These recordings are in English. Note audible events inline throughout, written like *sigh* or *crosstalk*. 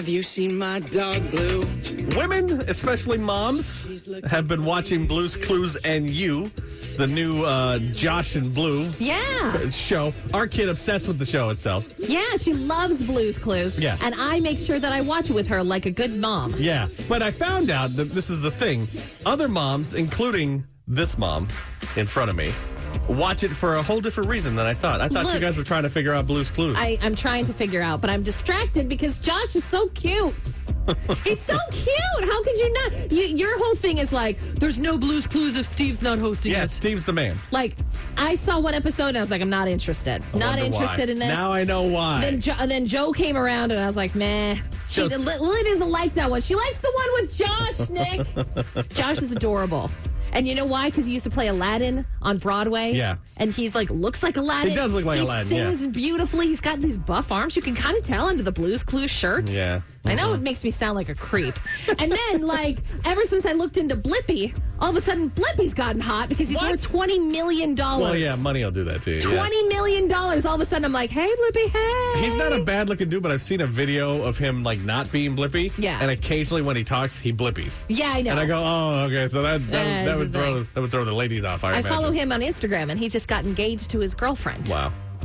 Have you seen my dog Blue? Women, especially moms, have been watching Blue's Clues and You, the new uh, Josh and Blue Yeah. show. Our kid obsessed with the show itself. Yeah, she loves Blue's Clues. Yeah. And I make sure that I watch it with her like a good mom. Yeah, but I found out that this is a thing. Other moms, including this mom in front of me, watch it for a whole different reason than I thought. I thought you guys were trying to figure out Blue's Clues. I, I'm trying to figure out, but I'm distracted because Josh is so cute. *laughs* He's so cute. How could you not? You, your whole thing is like, there's no Blue's Clues if Steve's not hosting yeah, it. Steve's the man. Like, I saw one episode and I was like, I'm not interested. I not interested why. in this. Now I know why. Then, jo- then Joe came around and I was like, meh. She Lily doesn't like that one. She likes the one with Josh, Nick. *laughs* Josh is adorable. And you know why? Because he used to play Aladdin on Broadway. Yeah. And he's like, looks like Aladdin. He does look like he Aladdin, yeah. sings beautifully. He's got these buff arms. You can kind of tell under the Blues Clues shirt. Yeah. I know it uh-huh. makes me sound like a creep. and then, *laughs* like, ever since I looked into Blippi, all of a sudden Blippi's gotten hot because he's What? worth $20 million. Well, yeah, money will do that to you. yeah. $20 million. All of a sudden I'm like, hey, Blippi, hey. He's not a bad looking dude, but I've seen a video of him like not being Blippi. Yeah. And occasionally when he talks, he blippies. Yeah, I know. And I go, oh, okay, so that that, Yeah, that this would is throw thing. that would throw the ladies off. I, I imagine. follow him on Instagram, and he just got engaged to his girlfriend. Wow.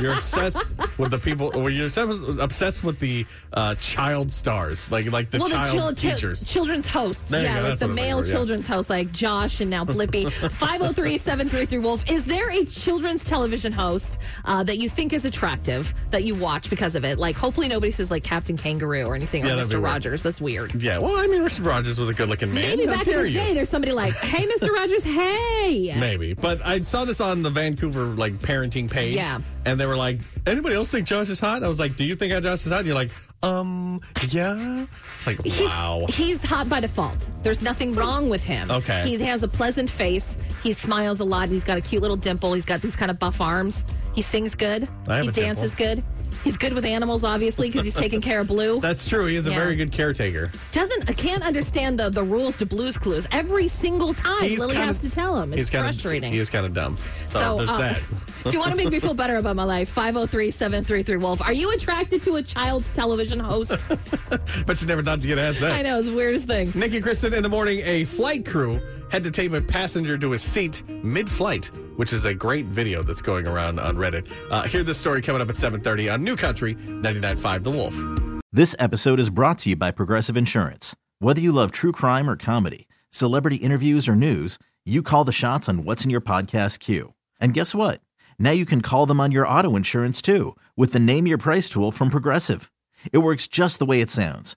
You're obsessed with the people, or you're obsessed, obsessed with the uh, child stars, like like the well, child the chil- chi- teachers. children's hosts. There yeah, like that's the male for, yeah. children's hosts, like Josh and now Blippi. *laughs* 503 733 Wolf. Is there a children's television host uh, that you think is attractive that you watch because of it? Like, hopefully nobody says like Captain Kangaroo or anything Yeah, or Mr. Rogers. That's weird. Yeah, well, I mean, Mr. Rogers was a good-looking man. Maybe How back in the day, there's somebody like, hey, Mr. Rogers, hey. Maybe, but I saw this on the Vancouver like parenting page. Yeah. And they were like, "Anybody else think Josh is hot?" I was like, "Do you think Josh is hot?" And you're like, "Um, yeah." It's like, He's, wow. he's hot by default. There's nothing wrong with him. Okay. He has a pleasant face. He smiles a lot. He's got a cute little dimple. He's got these kind of buff arms. He sings good. He dances good. He's good with animals, obviously, because he's taking care of Blue. *laughs* That's true. He is a Yeah. very good caretaker. Doesn't I can't understand the the rules to Blue's Clues. Every single time, He's Lily kinda- has to tell him. It's he's kinda, frustrating. He is kind of dumb. So, there's uh, that. *laughs* if you want to make me feel better about my life, 503 733 Wolf. Are you attracted to a child's television host? *laughs* but you never thought you'd get asked that. I know, it's the weirdest thing. Nick and Kristen in the morning, a flight crew had to tape a passenger to his seat mid-flight, which is a great video that's going around on Reddit. Uh, hear this story coming up at 7.30 on New Country 99.5 The Wolf. This episode is brought to you by Progressive Insurance. Whether you love true crime or comedy, celebrity interviews or news, you call the shots on what's in your podcast queue. And guess what? Now you can call them on your auto insurance too with the Name Your Price tool from Progressive. It works just the way it sounds.